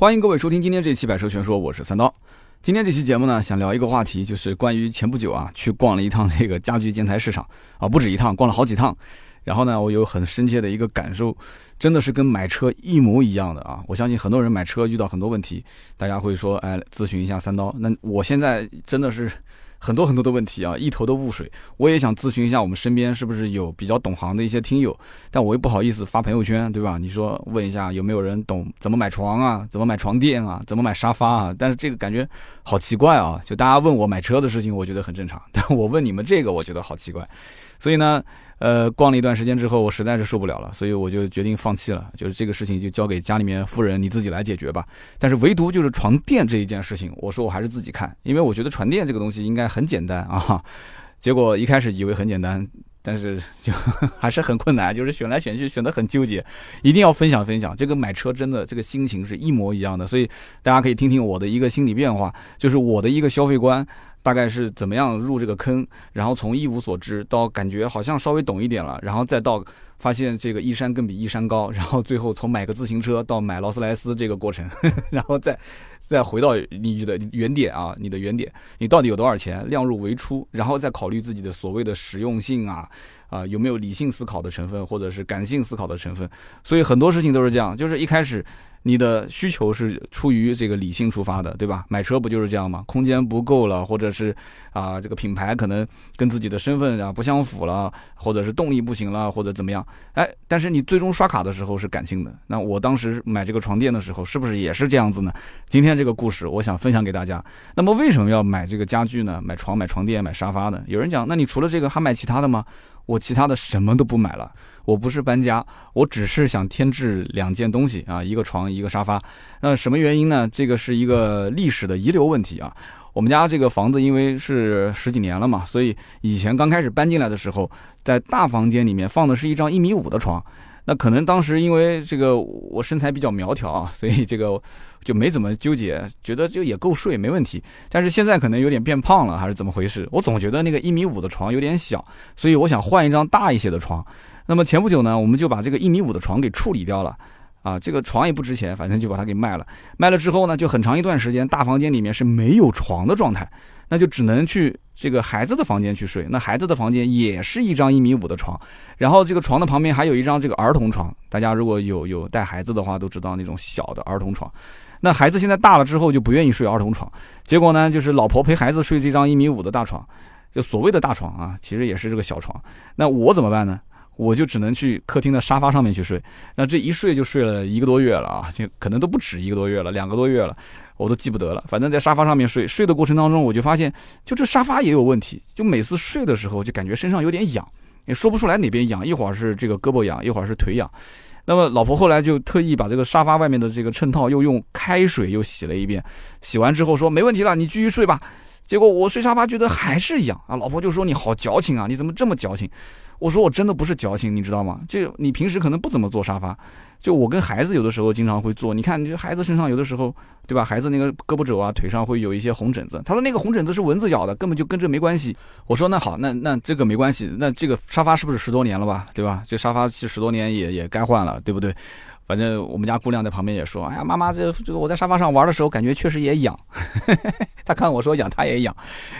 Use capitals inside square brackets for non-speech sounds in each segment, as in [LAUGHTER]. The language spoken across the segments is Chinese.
欢迎各位收听今天这期《百车全说》，我是三刀。今天这期节目呢，想聊一个话题，就是关于前不久啊，去逛了一趟这个家居建材市场啊，不止一趟，逛了好几趟。然后呢，我有很深切的一个感受，真的是跟买车一模一样的啊！我相信很多人买车遇到很多问题，大家会说，哎，咨询一下三刀。那我现在真的是。很多很多的问题啊，一头的雾水。我也想咨询一下我们身边是不是有比较懂行的一些听友，但我又不好意思发朋友圈，对吧？你说问一下有没有人懂怎么买床啊，怎么买床垫啊，怎么买沙发啊？但是这个感觉好奇怪啊！就大家问我买车的事情，我觉得很正常，但我问你们这个，我觉得好奇怪。所以呢。呃，逛了一段时间之后，我实在是受不了了，所以我就决定放弃了。就是这个事情就交给家里面夫人你自己来解决吧。但是唯独就是床垫这一件事情，我说我还是自己看，因为我觉得床垫这个东西应该很简单啊。[LAUGHS] 结果一开始以为很简单，但是就还是很困难，就是选来选去选得很纠结。一定要分享分享，这个买车真的这个心情是一模一样的，所以大家可以听听我的一个心理变化，就是我的一个消费观。大概是怎么样入这个坑，然后从一无所知到感觉好像稍微懂一点了，然后再到发现这个一山更比一山高，然后最后从买个自行车到买劳斯莱斯这个过程，[LAUGHS] 然后再再回到你的原点啊，你的原点，你到底有多少钱，量入为出，然后再考虑自己的所谓的实用性啊啊有没有理性思考的成分或者是感性思考的成分，所以很多事情都是这样，就是一开始。你的需求是出于这个理性出发的，对吧？买车不就是这样吗？空间不够了，或者是啊，这个品牌可能跟自己的身份啊不相符了，或者是动力不行了，或者怎么样？哎，但是你最终刷卡的时候是感性的。那我当时买这个床垫的时候，是不是也是这样子呢？今天这个故事，我想分享给大家。那么为什么要买这个家具呢？买床、买床垫、买沙发呢？有人讲，那你除了这个还买其他的吗？我其他的什么都不买了。我不是搬家，我只是想添置两件东西啊，一个床，一个沙发。那什么原因呢？这个是一个历史的遗留问题啊。我们家这个房子因为是十几年了嘛，所以以前刚开始搬进来的时候，在大房间里面放的是一张一米五的床。那可能当时因为这个我身材比较苗条啊，所以这个 [LAUGHS] 就没怎么纠结，觉得就也够睡，没问题。但是现在可能有点变胖了，还是怎么回事？我总觉得那个一米五的床有点小，所以我想换一张大一些的床。那么前不久呢，我们就把这个一米五的床给处理掉了，啊，这个床也不值钱，反正就把它给卖了。卖了之后呢，就很长一段时间，大房间里面是没有床的状态，那就只能去这个孩子的房间去睡。那孩子的房间也是一张一米五的床，然后这个床的旁边还有一张这个儿童床。大家如果有有带孩子的话，都知道那种小的儿童床。那孩子现在大了之后就不愿意睡儿童床，结果呢，就是老婆陪孩子睡这张一米五的大床，就所谓的大床啊，其实也是这个小床。那我怎么办呢？我就只能去客厅的沙发上面去睡，那这一睡就睡了一个多月了啊，就可能都不止一个多月了，两个多月了，我都记不得了。反正在沙发上面睡，睡的过程当中，我就发现，就这沙发也有问题，就每次睡的时候就感觉身上有点痒，也说不出来哪边痒，一会儿是这个胳膊痒，一会儿是腿痒。那么老婆后来就特意把这个沙发外面的这个衬套又用开水又洗了一遍，洗完之后说没问题了，你继续睡吧。结果我睡沙发觉得还是痒啊，老婆就说你好矫情啊，你怎么这么矫情？我说我真的不是矫情，你知道吗？就你平时可能不怎么坐沙发，就我跟孩子有的时候经常会坐。你看，这孩子身上有的时候，对吧？孩子那个胳膊肘啊、腿上会有一些红疹子。他说那个红疹子是蚊子咬的，根本就跟这没关系。我说那好，那那这个没关系。那这个沙发是不是十多年了吧？对吧？这沙发是十多年也也该换了，对不对？反正我们家姑娘在旁边也说：“哎呀，妈妈，这这个我在沙发上玩的时候，感觉确实也痒。[LAUGHS] ”她看我说痒，她也痒。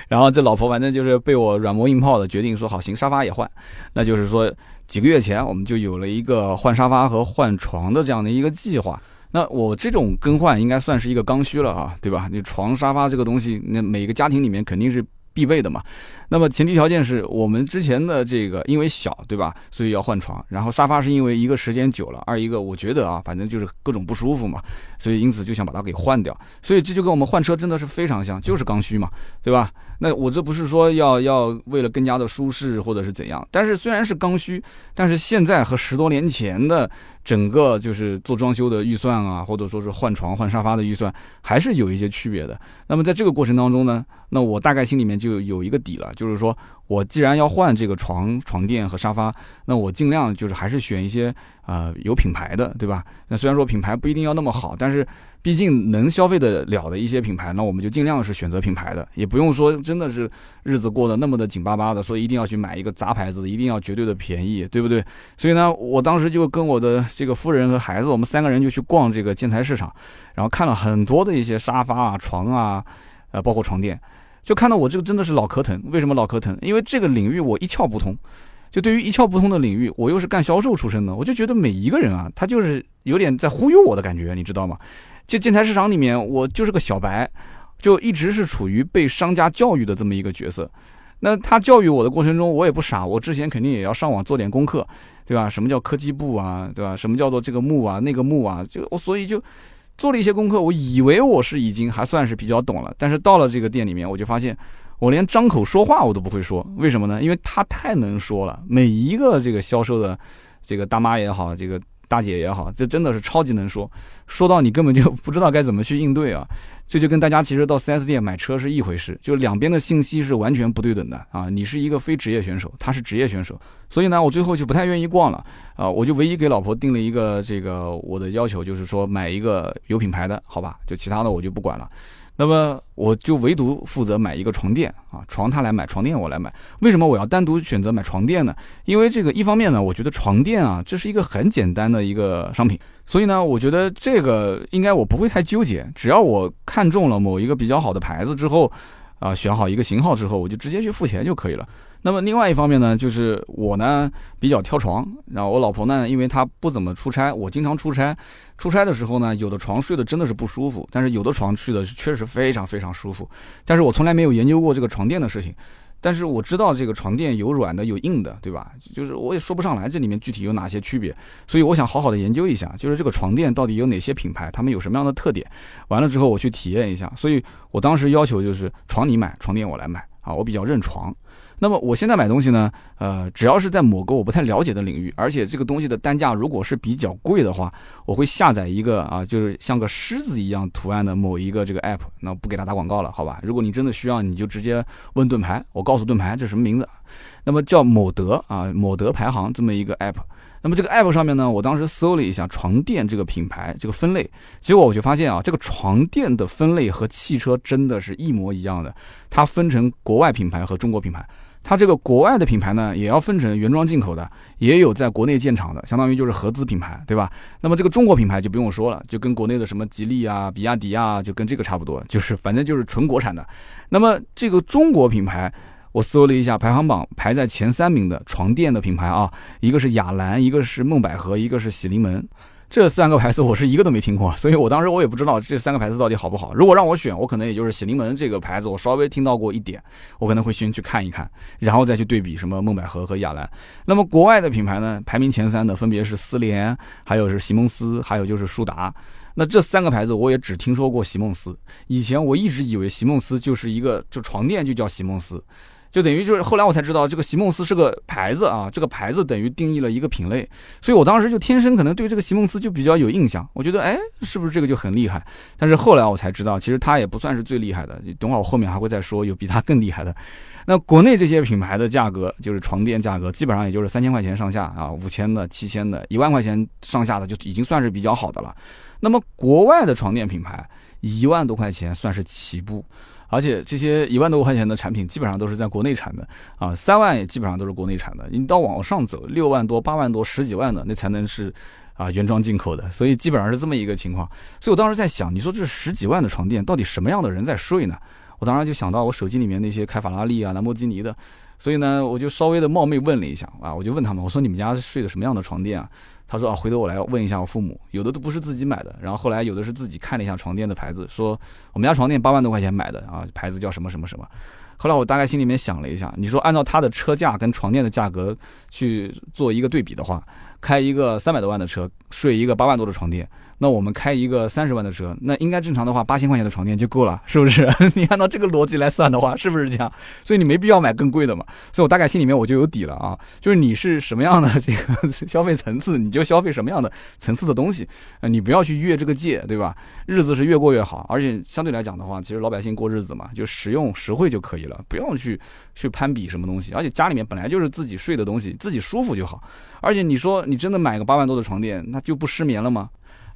然后这老婆反正就是被我软磨硬泡的，决定说好行，沙发也换。那就是说几个月前我们就有了一个换沙发和换床的这样的一个计划。那我这种更换应该算是一个刚需了啊，对吧？你床沙发这个东西，那每个家庭里面肯定是。必备的嘛，那么前提条件是我们之前的这个因为小，对吧？所以要换床，然后沙发是因为一个时间久了，二一个我觉得啊，反正就是各种不舒服嘛，所以因此就想把它给换掉。所以这就跟我们换车真的是非常像，就是刚需嘛，对吧？那我这不是说要要为了更加的舒适或者是怎样，但是虽然是刚需，但是现在和十多年前的。整个就是做装修的预算啊，或者说是换床换沙发的预算，还是有一些区别的。那么在这个过程当中呢，那我大概心里面就有一个底了，就是说我既然要换这个床床垫和沙发，那我尽量就是还是选一些呃有品牌的，对吧？那虽然说品牌不一定要那么好，但是毕竟能消费得了的一些品牌，那我们就尽量是选择品牌的，也不用说真的是日子过得那么的紧巴巴的，说一定要去买一个杂牌子，一定要绝对的便宜，对不对？所以呢，我当时就跟我的这个夫人和孩子，我们三个人就去逛这个建材市场，然后看了很多的一些沙发啊、床啊，呃，包括床垫，就看到我这个真的是脑壳疼。为什么脑壳疼？因为这个领域我一窍不通。就对于一窍不通的领域，我又是干销售出身的，我就觉得每一个人啊，他就是有点在忽悠我的感觉，你知道吗？就建材市场里面，我就是个小白，就一直是处于被商家教育的这么一个角色。那他教育我的过程中，我也不傻，我之前肯定也要上网做点功课，对吧？什么叫科技部啊，对吧？什么叫做这个木啊，那个木啊，就我所以就做了一些功课，我以为我是已经还算是比较懂了，但是到了这个店里面，我就发现。我连张口说话我都不会说，为什么呢？因为他太能说了，每一个这个销售的，这个大妈也好，这个大姐也好，这真的是超级能说，说到你根本就不知道该怎么去应对啊。这就跟大家其实到 4S 店买车是一回事，就两边的信息是完全不对等的啊。你是一个非职业选手，他是职业选手，所以呢，我最后就不太愿意逛了啊。我就唯一给老婆定了一个这个我的要求，就是说买一个有品牌的，好吧？就其他的我就不管了。那么我就唯独负责买一个床垫啊，床他来买，床垫我来买。为什么我要单独选择买床垫呢？因为这个一方面呢，我觉得床垫啊，这是一个很简单的一个商品，所以呢，我觉得这个应该我不会太纠结，只要我看中了某一个比较好的牌子之后，啊，选好一个型号之后，我就直接去付钱就可以了。那么另外一方面呢，就是我呢比较挑床，然后我老婆呢，因为她不怎么出差，我经常出差。出差的时候呢，有的床睡的真的是不舒服，但是有的床睡的是确实非常非常舒服。但是我从来没有研究过这个床垫的事情，但是我知道这个床垫有软的有硬的，对吧？就是我也说不上来这里面具体有哪些区别，所以我想好好的研究一下，就是这个床垫到底有哪些品牌，他们有什么样的特点。完了之后我去体验一下，所以我当时要求就是床你买，床垫我来买啊，我比较认床。[LAUGHS] 那么我现在买东西呢，呃，只要是在某个我不太了解的领域，而且这个东西的单价如果是比较贵的话，我会下载一个啊，就是像个狮子一样图案的某一个这个 app。那不给他打广告了，好吧？如果你真的需要，你就直接问盾牌，我告诉盾牌这什么名字。那么叫某德啊，某德排行这么一个 app。那么这个 app 上面呢，我当时搜了一下床垫这个品牌这个分类，结果我就发现啊，这个床垫的分类和汽车真的是一模一样的，它分成国外品牌和中国品牌。它这个国外的品牌呢，也要分成原装进口的，也有在国内建厂的，相当于就是合资品牌，对吧？那么这个中国品牌就不用说了，就跟国内的什么吉利啊、比亚迪啊，就跟这个差不多，就是反正就是纯国产的。那么这个中国品牌，我搜了一下排行榜，排在前三名的床垫的品牌啊，一个是雅兰，一个是梦百合，一个是喜临门。这三个牌子我是一个都没听过，所以我当时我也不知道这三个牌子到底好不好。如果让我选，我可能也就是喜临门这个牌子，我稍微听到过一点，我可能会先去看一看，然后再去对比什么梦百合和雅兰。那么国外的品牌呢，排名前三的分别是思联，还有是席梦思，还有就是舒达。那这三个牌子我也只听说过席梦思，以前我一直以为席梦思就是一个就床垫就叫席梦思。就等于就是后来我才知道，这个席梦思是个牌子啊，这个牌子等于定义了一个品类，所以我当时就天生可能对这个席梦思就比较有印象，我觉得哎，是不是这个就很厉害？但是后来我才知道，其实它也不算是最厉害的，等会儿我后面还会再说有比它更厉害的。那国内这些品牌的价格，就是床垫价格，基本上也就是三千块钱上下啊，五千的、七千的、一万块钱上下的就已经算是比较好的了。那么国外的床垫品牌，一万多块钱算是起步。而且这些一万多块钱的产品基本上都是在国内产的啊，三万也基本上都是国内产的。你到往上走，六万多、八万多、十几万的那才能是啊原装进口的。所以基本上是这么一个情况。所以我当时在想，你说这十几万的床垫，到底什么样的人在睡呢？我当时就想到我手机里面那些开法拉利啊、兰博基尼的。所以呢，我就稍微的冒昧问了一下啊，我就问他们，我说你们家睡的什么样的床垫啊？他说啊，回头我来问一下我父母，有的都不是自己买的，然后后来有的是自己看了一下床垫的牌子，说我们家床垫八万多块钱买的啊，牌子叫什么什么什么。后来我大概心里面想了一下，你说按照他的车价跟床垫的价格去做一个对比的话，开一个三百多万的车，睡一个八万多的床垫。那我们开一个三十万的车，那应该正常的话，八千块钱的床垫就够了，[LAUGHS] 是不是？[LAUGHS] 你按照这个逻辑来算的话，是不是这样？所以你没必要买更贵的嘛。所以我大概心里面我就有底了啊，就是你是什么样的这个消费层次，你就消费什么样的层次的东西，你不要去越这个界，对吧？日子是越过越好，而且相对来讲的话，其实老百姓过日子嘛，就实用实惠就可以了，不用去去攀比什么东西。而且家里面本来就是自己睡的东西，自己舒服就好。而且你说你真的买个八万多的床垫，那就不失眠了吗？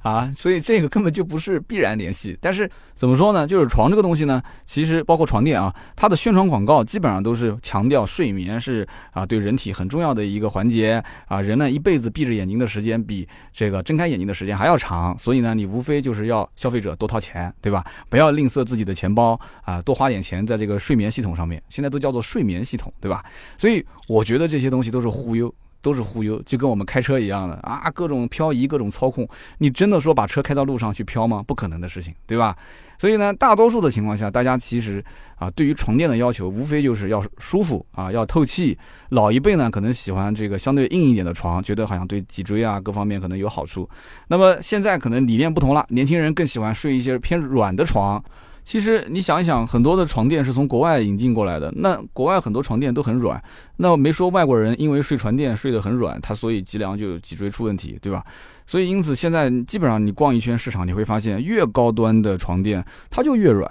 啊，所以这个根本就不是必然联系。但是怎么说呢？就是床这个东西呢，其实包括床垫啊，它的宣传广告基本上都是强调睡眠是啊对人体很重要的一个环节啊，人呢一辈子闭着眼睛的时间比这个睁开眼睛的时间还要长，所以呢，你无非就是要消费者多掏钱，对吧？不要吝啬自己的钱包啊，多花点钱在这个睡眠系统上面。现在都叫做睡眠系统，对吧？所以我觉得这些东西都是忽悠。都是忽悠，就跟我们开车一样的啊，各种漂移，各种操控。你真的说把车开到路上去飘吗？不可能的事情，对吧？所以呢，大多数的情况下，大家其实啊，对于床垫的要求，无非就是要舒服啊，要透气。老一辈呢，可能喜欢这个相对硬一点的床，觉得好像对脊椎啊各方面可能有好处。那么现在可能理念不同了，年轻人更喜欢睡一些偏软的床。其实你想一想，很多的床垫是从国外引进过来的。那国外很多床垫都很软，那没说外国人因为睡床垫睡得很软，他所以脊梁就脊椎出问题，对吧？所以因此现在基本上你逛一圈市场，你会发现越高端的床垫它就越软，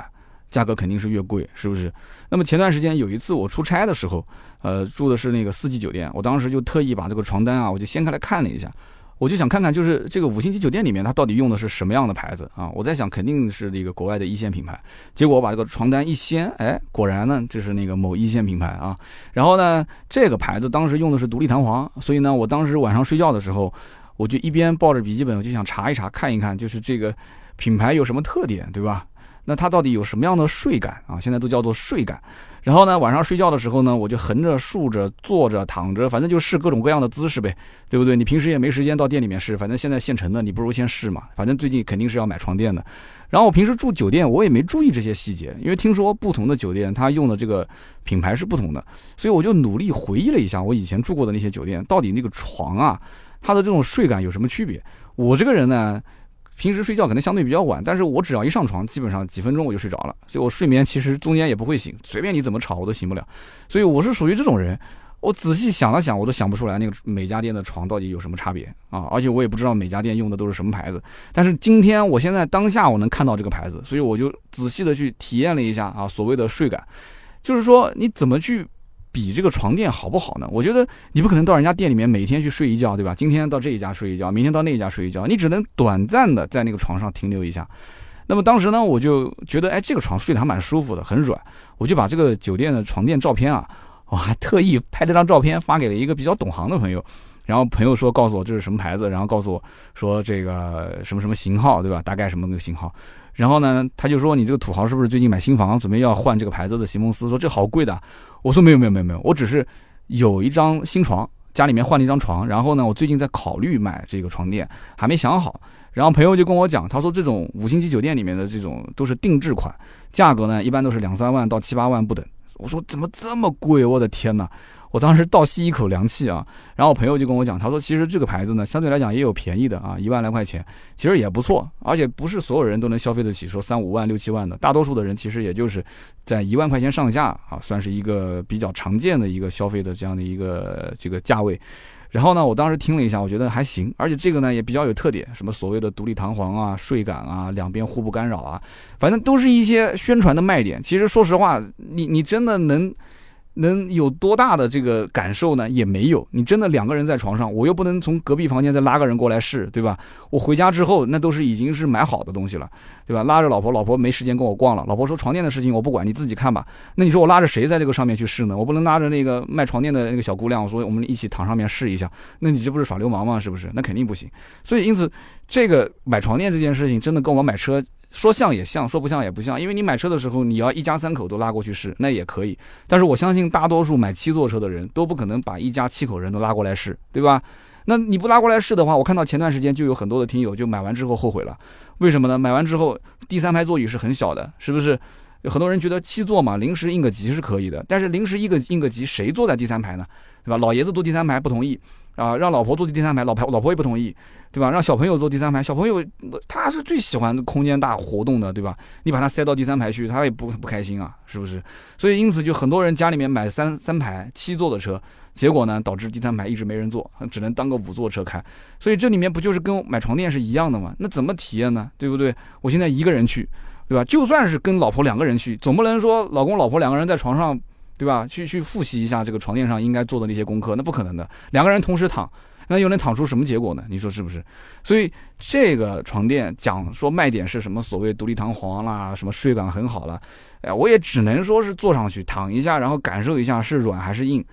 价格肯定是越贵，是不是？那么前段时间有一次我出差的时候，呃，住的是那个四季酒店，我当时就特意把这个床单啊，我就掀开来看了一下。我就想看看，就是这个五星级酒店里面，它到底用的是什么样的牌子啊？我在想，肯定是这个国外的一线品牌。结果我把这个床单一掀，哎，果然呢，这是那个某一线品牌啊。然后呢，这个牌子当时用的是独立弹簧，所以呢，我当时晚上睡觉的时候，我就一边抱着笔记本，我就想查一查，看一看，就是这个品牌有什么特点，对吧？那它到底有什么样的睡感啊？现在都叫做睡感。然后呢，晚上睡觉的时候呢，我就横着、竖着、坐着、躺着，反正就试各种各样的姿势呗，对不对？你平时也没时间到店里面试，反正现在现成的，你不如先试嘛。反正最近肯定是要买床垫的。然后我平时住酒店，我也没注意这些细节，因为听说不同的酒店它用的这个品牌是不同的，所以我就努力回忆了一下我以前住过的那些酒店，到底那个床啊，它的这种睡感有什么区别？我这个人呢。平时睡觉可能相对比较晚，但是我只要一上床，基本上几分钟我就睡着了，所以我睡眠其实中间也不会醒，随便你怎么吵我都醒不了，所以我是属于这种人。我仔细想了想，我都想不出来那个每家店的床到底有什么差别啊，而且我也不知道每家店用的都是什么牌子。但是今天我现在当下我能看到这个牌子，所以我就仔细的去体验了一下啊，所谓的睡感，就是说你怎么去。比这个床垫好不好呢？我觉得你不可能到人家店里面每天去睡一觉，对吧？今天到这一家睡一觉，明天到那一家睡一觉，你只能短暂的在那个床上停留一下。那么当时呢，我就觉得，哎，这个床睡得还蛮舒服的，很软。我就把这个酒店的床垫照片啊，我还特意拍了张照片发给了一个比较懂行的朋友。然后朋友说告诉我这是什么牌子，然后告诉我说这个什么什么型号，对吧？大概什么个型号。然后呢，他就说你这个土豪是不是最近买新房，准备要换这个牌子的席梦思？说这好贵的。我说没有没有没有没有，我只是有一张新床，家里面换了一张床。然后呢，我最近在考虑买这个床垫，还没想好。然后朋友就跟我讲，他说这种五星级酒店里面的这种都是定制款，价格呢一般都是两三万到七八万不等。我说怎么这么贵？我的天哪！我当时倒吸一口凉气啊，然后我朋友就跟我讲，他说其实这个牌子呢，相对来讲也有便宜的啊，一万来块钱，其实也不错，而且不是所有人都能消费得起，说三五万、六七万的，大多数的人其实也就是在一万块钱上下啊，算是一个比较常见的一个消费的这样的一个这个价位。然后呢，我当时听了一下，我觉得还行，而且这个呢也比较有特点，什么所谓的独立弹簧啊、睡感啊、两边互不干扰啊，反正都是一些宣传的卖点。其实说实话，你你真的能。能有多大的这个感受呢？也没有。你真的两个人在床上，我又不能从隔壁房间再拉个人过来试，对吧？我回家之后，那都是已经是买好的东西了，对吧？拉着老婆，老婆没时间跟我逛了。老婆说床垫的事情我不管，你自己看吧。那你说我拉着谁在这个上面去试呢？我不能拉着那个卖床垫的那个小姑娘，我说我们一起躺上面试一下。那你这不是耍流氓吗？是不是？那肯定不行。所以因此，这个买床垫这件事情，真的跟我买车。说像也像，说不像也不像，因为你买车的时候，你要一家三口都拉过去试，那也可以。但是我相信大多数买七座车的人都不可能把一家七口人都拉过来试，对吧？那你不拉过来试的话，我看到前段时间就有很多的听友就买完之后后悔了，为什么呢？买完之后第三排座椅是很小的，是不是？有很多人觉得七座嘛，临时应个急是可以的，但是临时一个应个急，谁坐在第三排呢？对吧？老爷子坐第三排不同意。啊，让老婆坐第三排，老婆老婆也不同意，对吧？让小朋友坐第三排，小朋友他是最喜欢空间大活动的，对吧？你把他塞到第三排去，他也不不开心啊，是不是？所以因此就很多人家里面买三三排七座的车，结果呢导致第三排一直没人坐，只能当个五座车开。所以这里面不就是跟买床垫是一样的吗？那怎么体验呢？对不对？我现在一个人去，对吧？就算是跟老婆两个人去，总不能说老公老婆两个人在床上。对吧？去去复习一下这个床垫上应该做的那些功课，那不可能的。两个人同时躺，那又能躺出什么结果呢？你说是不是？所以这个床垫讲说卖点是什么？所谓独立弹簧啦，什么睡感很好了，哎，我也只能说是坐上去躺一下，然后感受一下是软还是硬，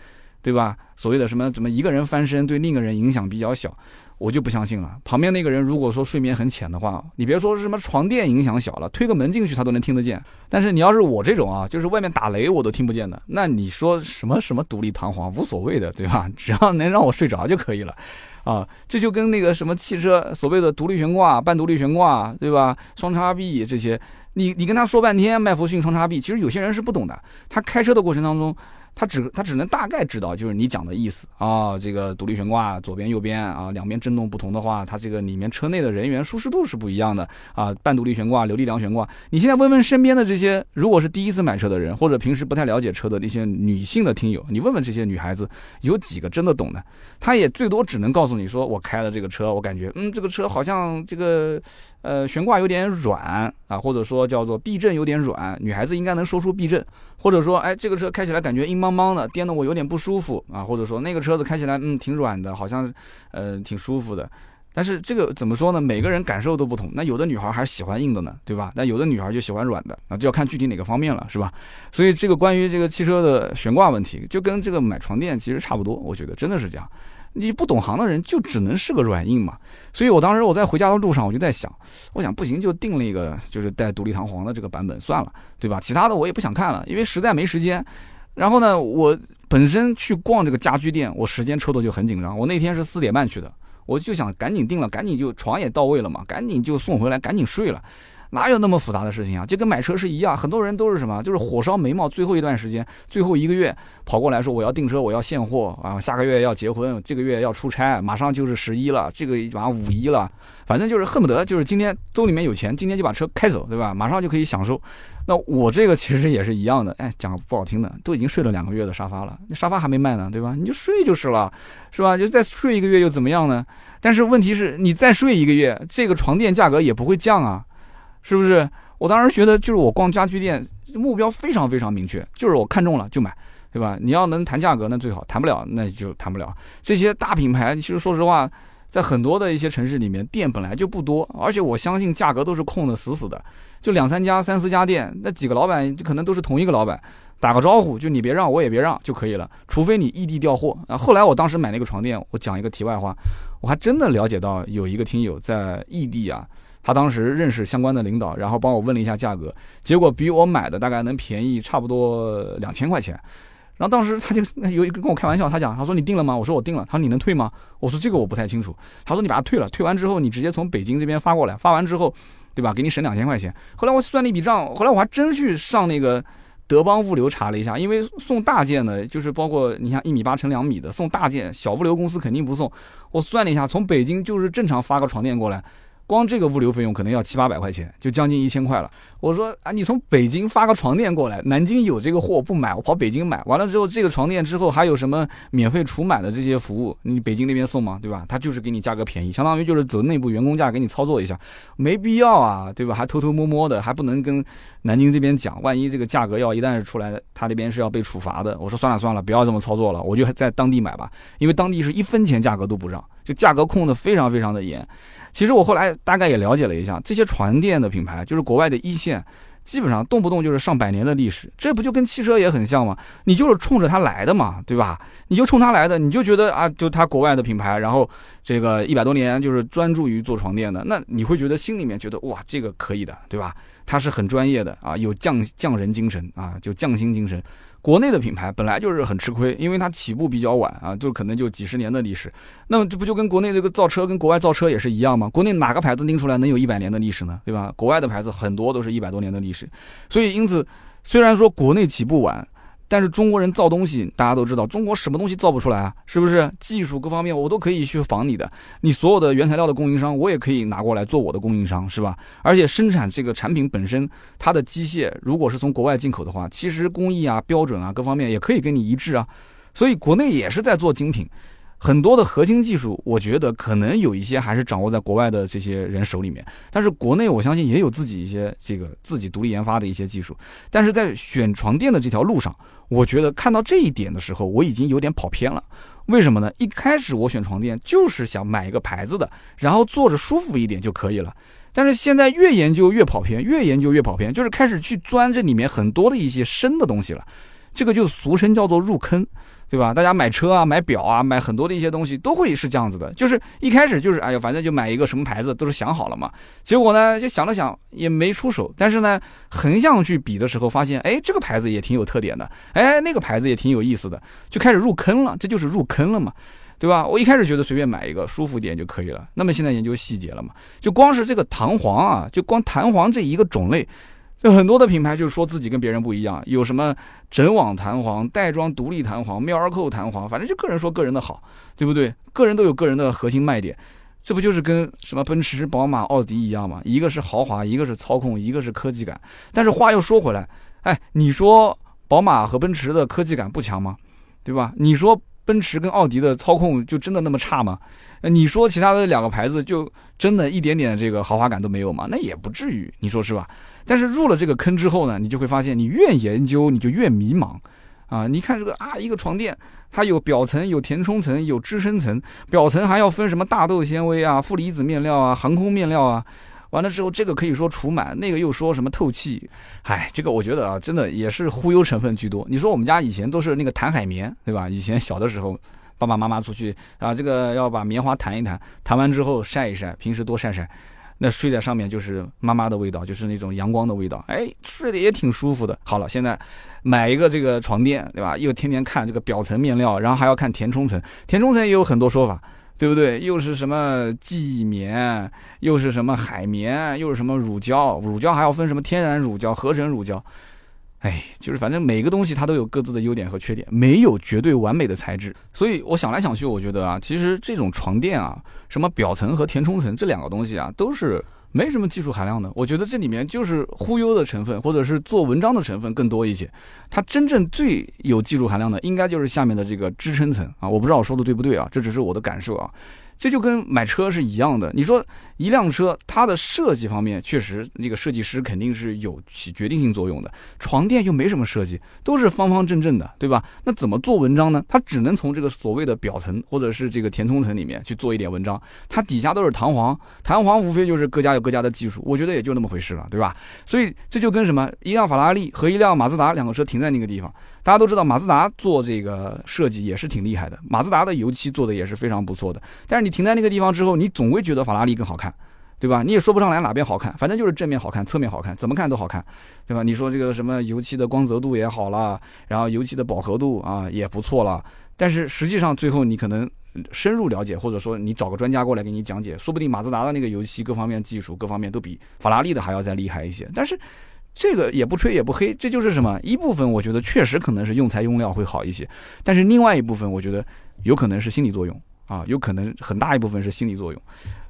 对吧？所谓的什么怎么一个人翻身对另一个人影响比较小。我就不相信了。旁边那个人如果说睡眠很浅的话，你别说是什么床垫影响小了，推个门进去他都能听得见。但是你要是我这种啊，就是外面打雷我都听不见的，那你说什么什么独立弹簧无所谓的，对吧？[LAUGHS] 只要能让我睡着就可以了，啊，这就跟那个什么汽车所谓的独立悬挂、半独立悬挂，对吧？双叉臂这些，你你跟他说半天麦弗逊双叉臂，其实有些人是不懂的。他开车的过程当中。他只他只能大概知道，就是你讲的意思啊。这个独立悬挂左边右边啊，两边震动不同的话，它这个里面车内的人员舒适度是不一样的啊。半独立悬挂、流力梁悬挂，你现在问问身边的这些，如果是第一次买车的人，或者平时不太了解车的那些女性的听友，你问问这些女孩子，有几个真的懂的？她也最多只能告诉你说，我开了这个车，我感觉嗯，这个车好像这个呃悬挂有点软啊，或者说叫做避震有点软，女孩子应该能说出避震。或者说，哎，这个车开起来感觉硬邦邦的，颠得我有点不舒服啊。或者说，那个车子开起来，嗯，挺软的，好像，呃，挺舒服的。但是这个怎么说呢？每个人感受都不同。那有的女孩还是喜欢硬的呢，对吧？那有的女孩就喜欢软的，那就要看具体哪个方面了，是吧？所以这个关于这个汽车的悬挂问题，就跟这个买床垫其实差不多。我觉得真的是这样。你不懂行的人就只能是个软硬嘛，所以我当时我在回家的路上我就在想，我想不行就定了一个就是带独立弹簧的这个版本算了，对吧？其他的我也不想看了，因为实在没时间。然后呢，我本身去逛这个家居店，我时间抽的就很紧张。我那天是四点半去的，我就想赶紧定了，赶紧就床也到位了嘛，赶紧就送回来，赶紧睡了。哪有那么复杂的事情啊？就跟买车是一样，很多人都是什么，就是火烧眉毛，最后一段时间，最后一个月跑过来说我要订车，我要现货啊，下个月要结婚，这个月要出差，马上就是十一了，这个马上五一了，反正就是恨不得就是今天兜里面有钱，今天就把车开走，对吧？马上就可以享受。那我这个其实也是一样的，哎，讲个不好听的，都已经睡了两个月的沙发了，那沙发还没卖呢，对吧？你就睡就是了，是吧？就再睡一个月又怎么样呢？但是问题是你再睡一个月，这个床垫价格也不会降啊。是不是？我当时觉得，就是我逛家居店，目标非常非常明确，就是我看中了就买，对吧？你要能谈价格，那最好；谈不了，那就谈不了。这些大品牌，其实说实话，在很多的一些城市里面，店本来就不多，而且我相信价格都是控的死死的，就两三家、三四家店，那几个老板可能都是同一个老板，打个招呼，就你别让，我也别让就可以了。除非你异地调货啊。后来我当时买那个床垫，我讲一个题外话，我还真的了解到有一个听友在异地啊。他当时认识相关的领导，然后帮我问了一下价格，结果比我买的大概能便宜差不多两千块钱。然后当时他就有一个跟我开玩笑，他讲，他说你定了吗？我说我定了。他说你能退吗？我说这个我不太清楚。他说你把它退了，退完之后你直接从北京这边发过来，发完之后，对吧？给你省两千块钱。后来我算了一笔账，后来我还真去上那个德邦物流查了一下，因为送大件的，就是包括你像一米八乘两米的送大件，小物流公司肯定不送。我算了一下，从北京就是正常发个床垫过来。光这个物流费用可能要七八百块钱，就将近一千块了。我说啊，你从北京发个床垫过来，南京有这个货不买，我跑北京买完了之后，这个床垫之后还有什么免费除螨的这些服务，你北京那边送吗？对吧？他就是给你价格便宜，相当于就是走内部员工价给你操作一下，没必要啊，对吧？还偷偷摸摸的，还不能跟南京这边讲，万一这个价格要一旦是出来，他那边是要被处罚的。我说算了算了，不要这么操作了，我就在当地买吧，因为当地是一分钱价格都不让，就价格控的非常非常的严。其实我后来大概也了解了一下，这些床垫的品牌，就是国外的一线，基本上动不动就是上百年的历史，这不就跟汽车也很像吗？你就是冲着它来的嘛，[LAUGHS] 对吧？你就冲它来的，你就觉得啊，就它国外的品牌，然后这个一百多年就是专注于做床垫的，那你会觉得心里面觉得哇，这个可以的，对吧？它是很专业的啊，有匠匠人精神啊，就匠心精神。国内的品牌本来就是很吃亏，因为它起步比较晚啊，就可能就几十年的历史。那么这不就跟国内这个造车跟国外造车也是一样吗？国内哪个牌子拎出来能有一百年的历史呢？对吧？国外的牌子很多都是一百多年的历史。所以因此，虽然说国内起步晚。但是中国人造东西，大家都知道，中国什么东西造不出来啊？是不是？技术各方面我都可以去仿你的，你所有的原材料的供应商，我也可以拿过来做我的供应商，是吧？而且生产这个产品本身，它的机械如果是从国外进口的话，其实工艺啊、标准啊各方面也可以跟你一致啊。所以国内也是在做精品。很多的核心技术，我觉得可能有一些还是掌握在国外的这些人手里面，但是国内我相信也有自己一些这个自己独立研发的一些技术。但是在选床垫的这条路上，我觉得看到这一点的时候，我已经有点跑偏了。为什么呢？一开始我选床垫就是想买一个牌子的，然后坐着舒服一点就可以了。但是现在越研究越跑偏，越研究越跑偏，就是开始去钻这里面很多的一些深的东西了。这个就俗称叫做入坑，对吧？大家买车啊、买表啊、买很多的一些东西都会是这样子的，就是一开始就是哎呀，反正就买一个什么牌子都是想好了嘛。结果呢，就想了想也没出手，但是呢，横向去比的时候发现，哎，这个牌子也挺有特点的，哎，那个牌子也挺有意思的，就开始入坑了，这就是入坑了嘛。对吧？我一开始觉得随便买一个舒服点就可以了。那么现在研究细节了嘛？就光是这个弹簧啊，就光弹簧这一个种类，就很多的品牌就是说自己跟别人不一样，有什么整网弹簧、带装独立弹簧、妙儿扣弹簧，反正就个人说个人的好，对不对？个人都有个人的核心卖点，这不就是跟什么奔驰、宝马、奥迪一样吗？一个是豪华，一个是操控，一个是科技感。但是话又说回来，哎，你说宝马和奔驰的科技感不强吗？对吧？你说？奔驰跟奥迪的操控就真的那么差吗？你说其他的两个牌子就真的一点点这个豪华感都没有吗？那也不至于，你说是吧？但是入了这个坑之后呢，你就会发现，你越研究你就越迷茫啊！你看这个啊，一个床垫，它有表层、有填充层、有支撑层，表层还要分什么大豆纤维啊、负离子面料啊、航空面料啊。完了之后，这个可以说除螨，那个又说什么透气，唉，这个我觉得啊，真的也是忽悠成分居多。你说我们家以前都是那个弹海绵，对吧？以前小的时候，爸爸妈妈出去啊，这个要把棉花弹一弹，弹完之后晒一晒，平时多晒晒，那睡在上面就是妈妈的味道，就是那种阳光的味道，哎，睡得也挺舒服的。好了，现在买一个这个床垫，对吧？又天天看这个表层面料，然后还要看填充层，填充层也有很多说法。对不对？又是什么记忆棉，又是什么海绵，又是什么乳胶？乳胶还要分什么天然乳胶、合成乳胶？哎，就是反正每个东西它都有各自的优点和缺点，没有绝对完美的材质。所以我想来想去，我觉得啊，其实这种床垫啊，什么表层和填充层这两个东西啊，都是。没什么技术含量的，我觉得这里面就是忽悠的成分，或者是做文章的成分更多一些。它真正最有技术含量的，应该就是下面的这个支撑层啊！我不知道我说的对不对啊？这只是我的感受啊。这就跟买车是一样的。你说一辆车，它的设计方面确实，那个设计师肯定是有起决定性作用的。床垫又没什么设计，都是方方正正的，对吧？那怎么做文章呢？它只能从这个所谓的表层或者是这个填充层里面去做一点文章。它底下都是弹簧，弹簧无非就是各家有各家的技术，我觉得也就那么回事了，对吧？所以这就跟什么一辆法拉利和一辆马自达两个车停在那个地方。大家都知道马自达做这个设计也是挺厉害的，马自达的油漆做的也是非常不错的。但是你停在那个地方之后，你总会觉得法拉利更好看，对吧？你也说不上来哪边好看，反正就是正面好看，侧面好看，怎么看都好看，对吧？你说这个什么油漆的光泽度也好了，然后油漆的饱和度啊也不错了。但是实际上最后你可能深入了解，或者说你找个专家过来给你讲解，说不定马自达的那个油漆各方面技术各方面都比法拉利的还要再厉害一些。但是。这个也不吹也不黑，这就是什么一部分，我觉得确实可能是用材用料会好一些，但是另外一部分，我觉得有可能是心理作用。啊，有可能很大一部分是心理作用，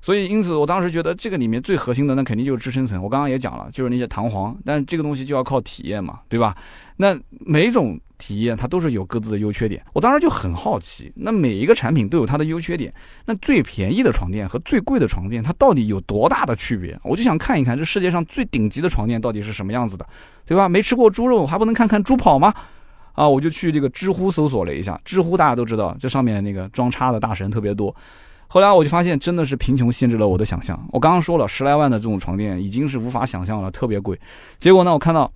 所以因此我当时觉得这个里面最核心的那肯定就是支撑层，我刚刚也讲了，就是那些弹簧，但这个东西就要靠体验嘛，对吧？那每种。体验它都是有各自的优缺点，我当时就很好奇，那每一个产品都有它的优缺点，那最便宜的床垫和最贵的床垫它到底有多大的区别？我就想看一看这世界上最顶级的床垫到底是什么样子的，对吧？没吃过猪肉还不能看看猪跑吗？啊，我就去这个知乎搜索了一下，知乎大家都知道，这上面那个装叉的大神特别多，后来我就发现真的是贫穷限制了我的想象。我刚刚说了十来万的这种床垫已经是无法想象了，特别贵。结果呢，我看到。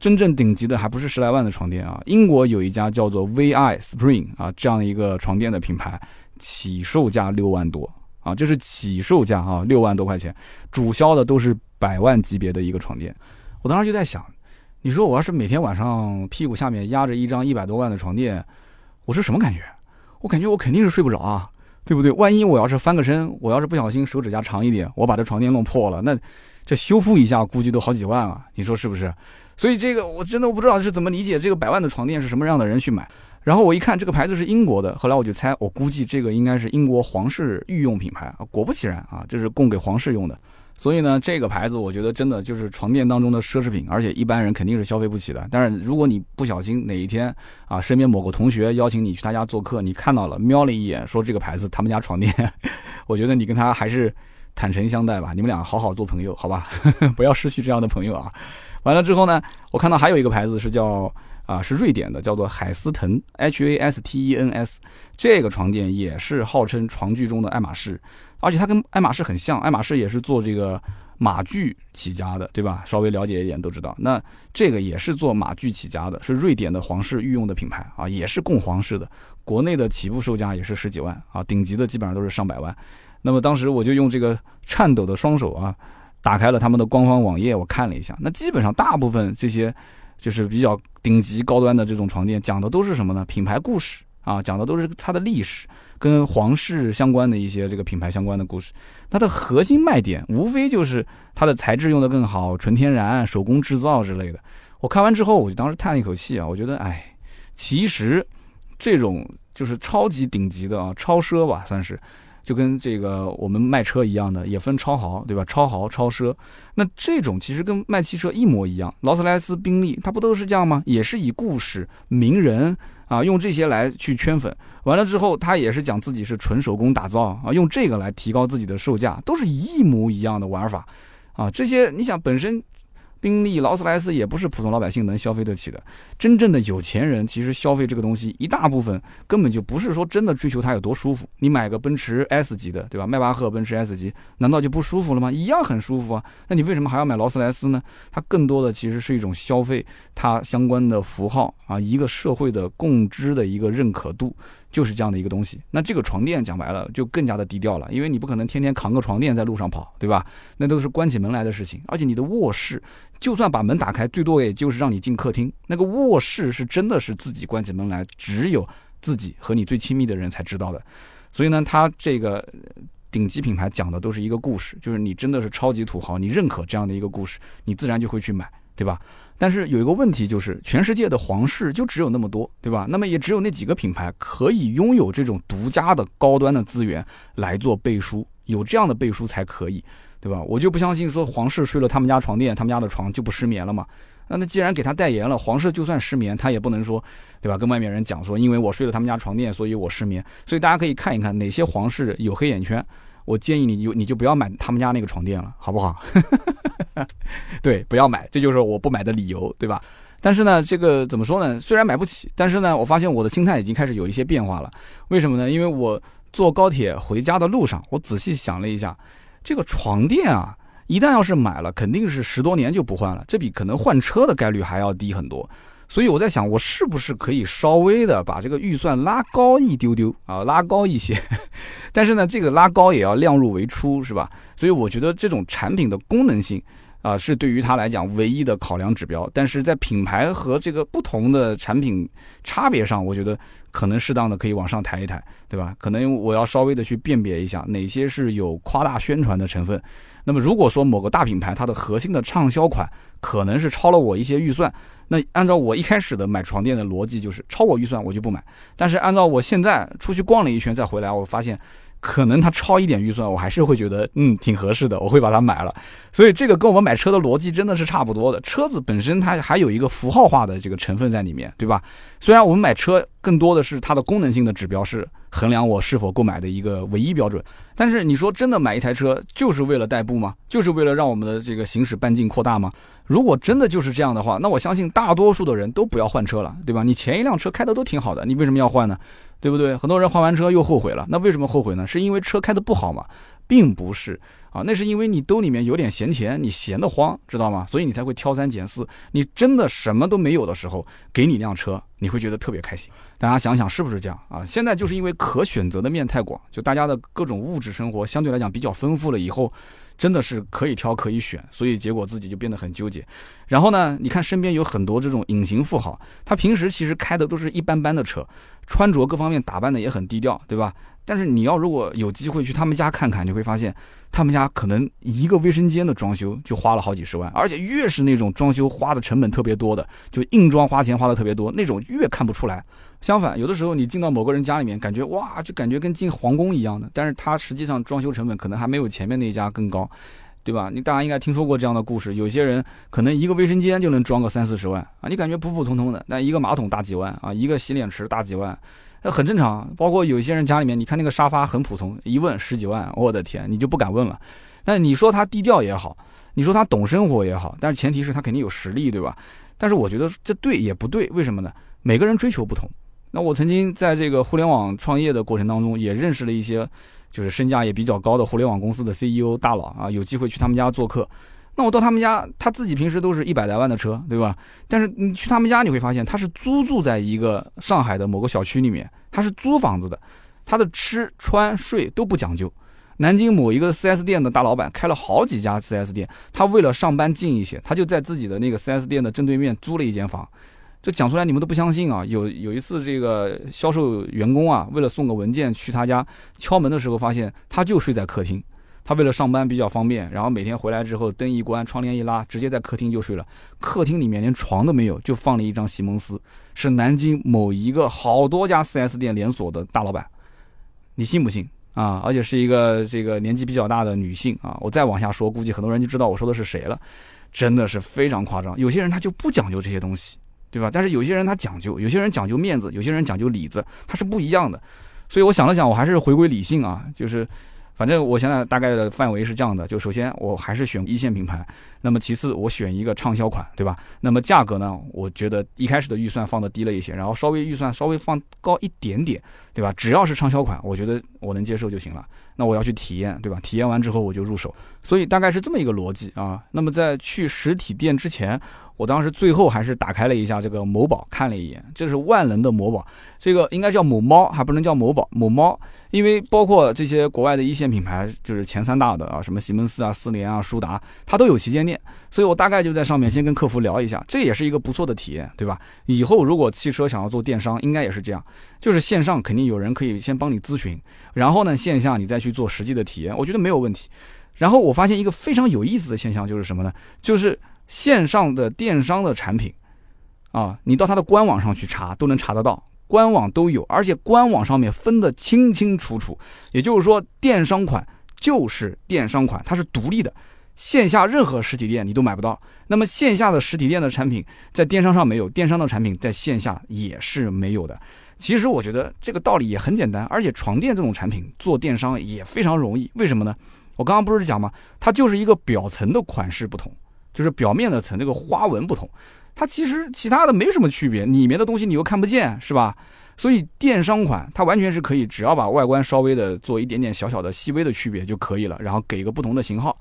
真正顶级的还不是十来万的床垫啊！英国有一家叫做 VI Spring 啊这样一个床垫的品牌，起售价六万多啊，这是起售价啊，六万多块钱，主销的都是百万级别的一个床垫。我当时就在想，你说我要是每天晚上屁股下面压着一张一百多万的床垫，我是什么感觉？我感觉我肯定是睡不着啊，对不对？万一我要是翻个身，我要是不小心手指甲长一点，我把这床垫弄破了，那这修复一下估计都好几万啊，你说是不是？所以这个我真的我不知道是怎么理解这个百万的床垫是什么样的人去买。然后我一看这个牌子是英国的，后来我就猜，我估计这个应该是英国皇室御用品牌啊。果不其然啊，这是供给皇室用的。所以呢，这个牌子我觉得真的就是床垫当中的奢侈品，而且一般人肯定是消费不起的。但是如果你不小心哪一天啊，身边某个同学邀请你去他家做客，你看到了瞄了一眼，说这个牌子他们家床垫，[LAUGHS] 我觉得你跟他还是坦诚相待吧，你们俩好好做朋友，好吧，不要失去这样的朋友啊。完了之后呢，我看到还有一个牌子是叫啊，是瑞典的，叫做海斯腾 H A S T E N S，这个床垫也是号称床具中的爱马仕，而且它跟爱马仕很像，爱马仕也是做这个马具起家的，对吧？稍微了解一点都知道，那这个也是做马具起家的，是瑞典的皇室御用的品牌啊，也是供皇室的，国内的起步售价也是十几万啊，顶级的基本上都是上百万。那么当时我就用这个颤抖的双手啊，打开了他们的官方网页，我看了一下，那基本上大部分这些。就是比较顶级高端的这种床垫，讲的都是什么呢？品牌故事啊，讲的都是它的历史，跟皇室相关的一些这个品牌相关的故事。它的核心卖点无非就是它的材质用的更好，纯天然、手工制造之类的。我看完之后，我就当时叹了一口气啊，我觉得，哎，其实这种就是超级顶级的啊，超奢吧，算是。就跟这个我们卖车一样的，也分超豪，对吧？超豪、超奢。那这种其实跟卖汽车一模一样，劳斯莱斯、宾利，它不都是这样吗？也是以故事、名人啊，用这些来去圈粉。完了之后，他也是讲自己是纯手工打造啊，用这个来提高自己的售价，都是一模一样的玩法啊。这些你想本身。宾利、劳斯莱斯也不是普通老百姓能消费得起的。真正的有钱人其实消费这个东西，一大部分根本就不是说真的追求它有多舒服。你买个奔驰 S 级的，对吧？迈巴赫奔驰 S 级，难道就不舒服了吗？一样很舒服啊。那你为什么还要买劳斯莱斯呢？它更多的其实是一种消费，它相关的符号啊，一个社会的共知的一个认可度。就是这样的一个东西，那这个床垫讲白了就更加的低调了，因为你不可能天天扛个床垫在路上跑，对吧？那都是关起门来的事情，而且你的卧室就算把门打开，最多也就是让你进客厅，那个卧室是真的是自己关起门来，只有自己和你最亲密的人才知道的。所以呢，它这个顶级品牌讲的都是一个故事，就是你真的是超级土豪，你认可这样的一个故事，你自然就会去买，对吧？但是有一个问题，就是全世界的皇室就只有那么多，对吧？那么也只有那几个品牌可以拥有这种独家的高端的资源来做背书，有这样的背书才可以，对吧？我就不相信说皇室睡了他们家床垫，他们家的床就不失眠了嘛？那那既然给他代言了，皇室就算失眠，他也不能说，对吧？跟外面人讲说，因为我睡了他们家床垫，所以我失眠。所以大家可以看一看哪些皇室有黑眼圈。我建议你就你就不要买他们家那个床垫了，好不好？[LAUGHS] 对，不要买，这就是我不买的理由，对吧？但是呢，这个怎么说呢？虽然买不起，但是呢，我发现我的心态已经开始有一些变化了。为什么呢？因为我坐高铁回家的路上，我仔细想了一下，这个床垫啊，一旦要是买了，肯定是十多年就不换了，这比可能换车的概率还要低很多。所以我在想，我是不是可以稍微的把这个预算拉高一丢丢啊，拉高一些。[LAUGHS] 但是呢，这个拉高也要量入为出，是吧？所以我觉得这种产品的功能性啊，是对于它来讲唯一的考量指标。但是在品牌和这个不同的产品差别上，我觉得可能适当的可以往上抬一抬，对吧？可能我要稍微的去辨别一下哪些是有夸大宣传的成分。那么如果说某个大品牌它的核心的畅销款可能是超了我一些预算。那按照我一开始的买床垫的逻辑，就是超我预算我就不买。但是按照我现在出去逛了一圈再回来，我发现可能它超一点预算，我还是会觉得嗯挺合适的，我会把它买了。所以这个跟我们买车的逻辑真的是差不多的。车子本身它还有一个符号化的这个成分在里面，对吧？虽然我们买车更多的是它的功能性的指标是衡量我是否购买的一个唯一标准，但是你说真的买一台车就是为了代步吗？就是为了让我们的这个行驶半径扩大吗？如果真的就是这样的话，那我相信大多数的人都不要换车了，对吧？你前一辆车开的都挺好的，你为什么要换呢？对不对？很多人换完车又后悔了，那为什么后悔呢？是因为车开的不好吗？并不是啊，那是因为你兜里面有点闲钱，你闲得慌，知道吗？所以你才会挑三拣四。你真的什么都没有的时候，给你辆车，你会觉得特别开心。大家想想是不是这样啊？现在就是因为可选择的面太广，就大家的各种物质生活相对来讲比较丰富了以后。真的是可以挑可以选，所以结果自己就变得很纠结。然后呢，你看身边有很多这种隐形富豪，他平时其实开的都是一般般的车，穿着各方面打扮的也很低调，对吧？但是你要如果有机会去他们家看看，你会发现他们家可能一个卫生间的装修就花了好几十万，而且越是那种装修花的成本特别多的，就硬装花钱花的特别多，那种越看不出来。相反，有的时候你进到某个人家里面，感觉哇，就感觉跟进皇宫一样的，但是它实际上装修成本可能还没有前面那一家更高，对吧？你大家应该听说过这样的故事，有些人可能一个卫生间就能装个三四十万啊，你感觉普普通通的，但一个马桶大几万啊，一个洗脸池大几万，那很正常。包括有些人家里面，你看那个沙发很普通，一问十几万，我的天，你就不敢问了。但你说他低调也好。你说他懂生活也好，但是前提是他肯定有实力，对吧？但是我觉得这对也不对，为什么呢？每个人追求不同。那我曾经在这个互联网创业的过程当中，也认识了一些就是身价也比较高的互联网公司的 CEO 大佬啊，有机会去他们家做客。那我到他们家，他自己平时都是一百来万的车，对吧？但是你去他们家，你会发现他是租住在一个上海的某个小区里面，他是租房子的，他的吃穿睡都不讲究。南京某一个 4S 店的大老板开了好几家 4S 店，他为了上班近一些，他就在自己的那个 4S 店的正对面租了一间房。这讲出来你们都不相信啊！有有一次这个销售员工啊，为了送个文件去他家敲门的时候，发现他就睡在客厅。他为了上班比较方便，然后每天回来之后灯一关，窗帘一拉，直接在客厅就睡了。客厅里面连床都没有，就放了一张席梦思，是南京某一个好多家 4S 店连锁的大老板，你信不信啊？而且是一个这个年纪比较大的女性啊。我再往下说，估计很多人就知道我说的是谁了，真的是非常夸张。有些人他就不讲究这些东西，对吧？但是有些人他讲究，有些人讲究面子，有些人讲究里子，他是不一样的。所以我想了想，我还是回归理性啊，就是。反正我现在大概的范围是这样的，就首先我还是选一线品牌，那么其次我选一个畅销款，对吧？那么价格呢，我觉得一开始的预算放的低了一些，然后稍微预算稍微放高一点点，对吧？只要是畅销款，我觉得我能接受就行了。那我要去体验，对吧？体验完之后我就入手，所以大概是这么一个逻辑啊。那么在去实体店之前。我当时最后还是打开了一下这个某宝，看了一眼，这是万能的某宝，这个应该叫某猫，还不能叫某宝，某猫，因为包括这些国外的一线品牌，就是前三大的啊，什么西门斯啊、四联啊、舒达，它都有旗舰店，所以我大概就在上面先跟客服聊一下，这也是一个不错的体验，对吧？以后如果汽车想要做电商，应该也是这样，就是线上肯定有人可以先帮你咨询，然后呢线下你再去做实际的体验，我觉得没有问题。然后我发现一个非常有意思的现象就是什么呢？就是。线上的电商的产品，啊，你到它的官网上去查都能查得到，官网都有，而且官网上面分得清清楚楚。也就是说，电商款就是电商款，它是独立的，线下任何实体店你都买不到。那么线下的实体店的产品在电商上没有，电商的产品在线下也是没有的。其实我觉得这个道理也很简单，而且床垫这种产品做电商也非常容易。为什么呢？我刚刚不是讲吗？它就是一个表层的款式不同。就是表面的层这个花纹不同，它其实其他的没什么区别，里面的东西你又看不见，是吧？所以电商款它完全是可以，只要把外观稍微的做一点点小小的细微的区别就可以了，然后给一个不同的型号。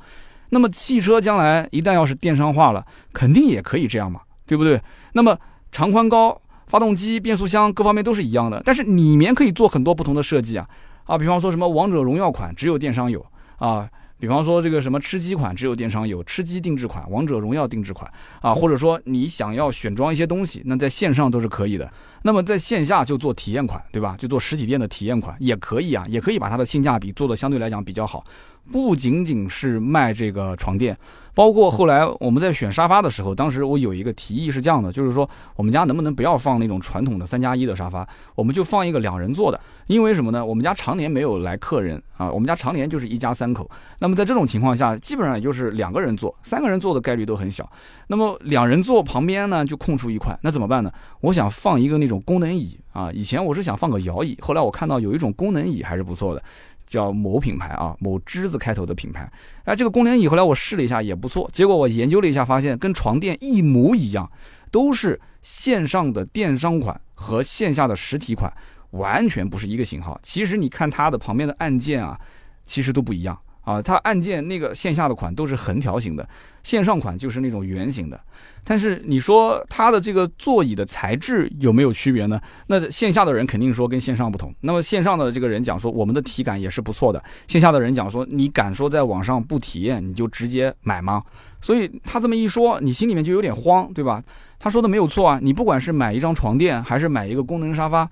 那么汽车将来一旦要是电商化了，肯定也可以这样嘛，对不对？那么长宽高、发动机、变速箱各方面都是一样的，但是里面可以做很多不同的设计啊啊，比方说什么王者荣耀款只有电商有啊。比方说这个什么吃鸡款只有电商有，吃鸡定制款、王者荣耀定制款啊，或者说你想要选装一些东西，那在线上都是可以的。那么在线下就做体验款，对吧？就做实体店的体验款也可以啊，也可以把它的性价比做的相对来讲比较好。不仅仅是卖这个床垫，包括后来我们在选沙发的时候，当时我有一个提议是这样的，就是说我们家能不能不要放那种传统的三加一的沙发，我们就放一个两人座的。因为什么呢？我们家常年没有来客人啊，我们家常年就是一家三口。那么在这种情况下，基本上也就是两个人坐，三个人坐的概率都很小。那么两人坐旁边呢，就空出一块，那怎么办呢？我想放一个那种功能椅啊。以前我是想放个摇椅，后来我看到有一种功能椅还是不错的。叫某品牌啊，某之字开头的品牌，哎，这个功能椅后来我试了一下也不错，结果我研究了一下，发现跟床垫一模一样，都是线上的电商款和线下的实体款完全不是一个型号。其实你看它的旁边的按键啊，其实都不一样啊，它按键那个线下的款都是横条形的，线上款就是那种圆形的。但是你说它的这个座椅的材质有没有区别呢？那线下的人肯定说跟线上不同。那么线上的这个人讲说我们的体感也是不错的。线下的人讲说你敢说在网上不体验你就直接买吗？所以他这么一说，你心里面就有点慌，对吧？他说的没有错啊。你不管是买一张床垫还是买一个功能沙发，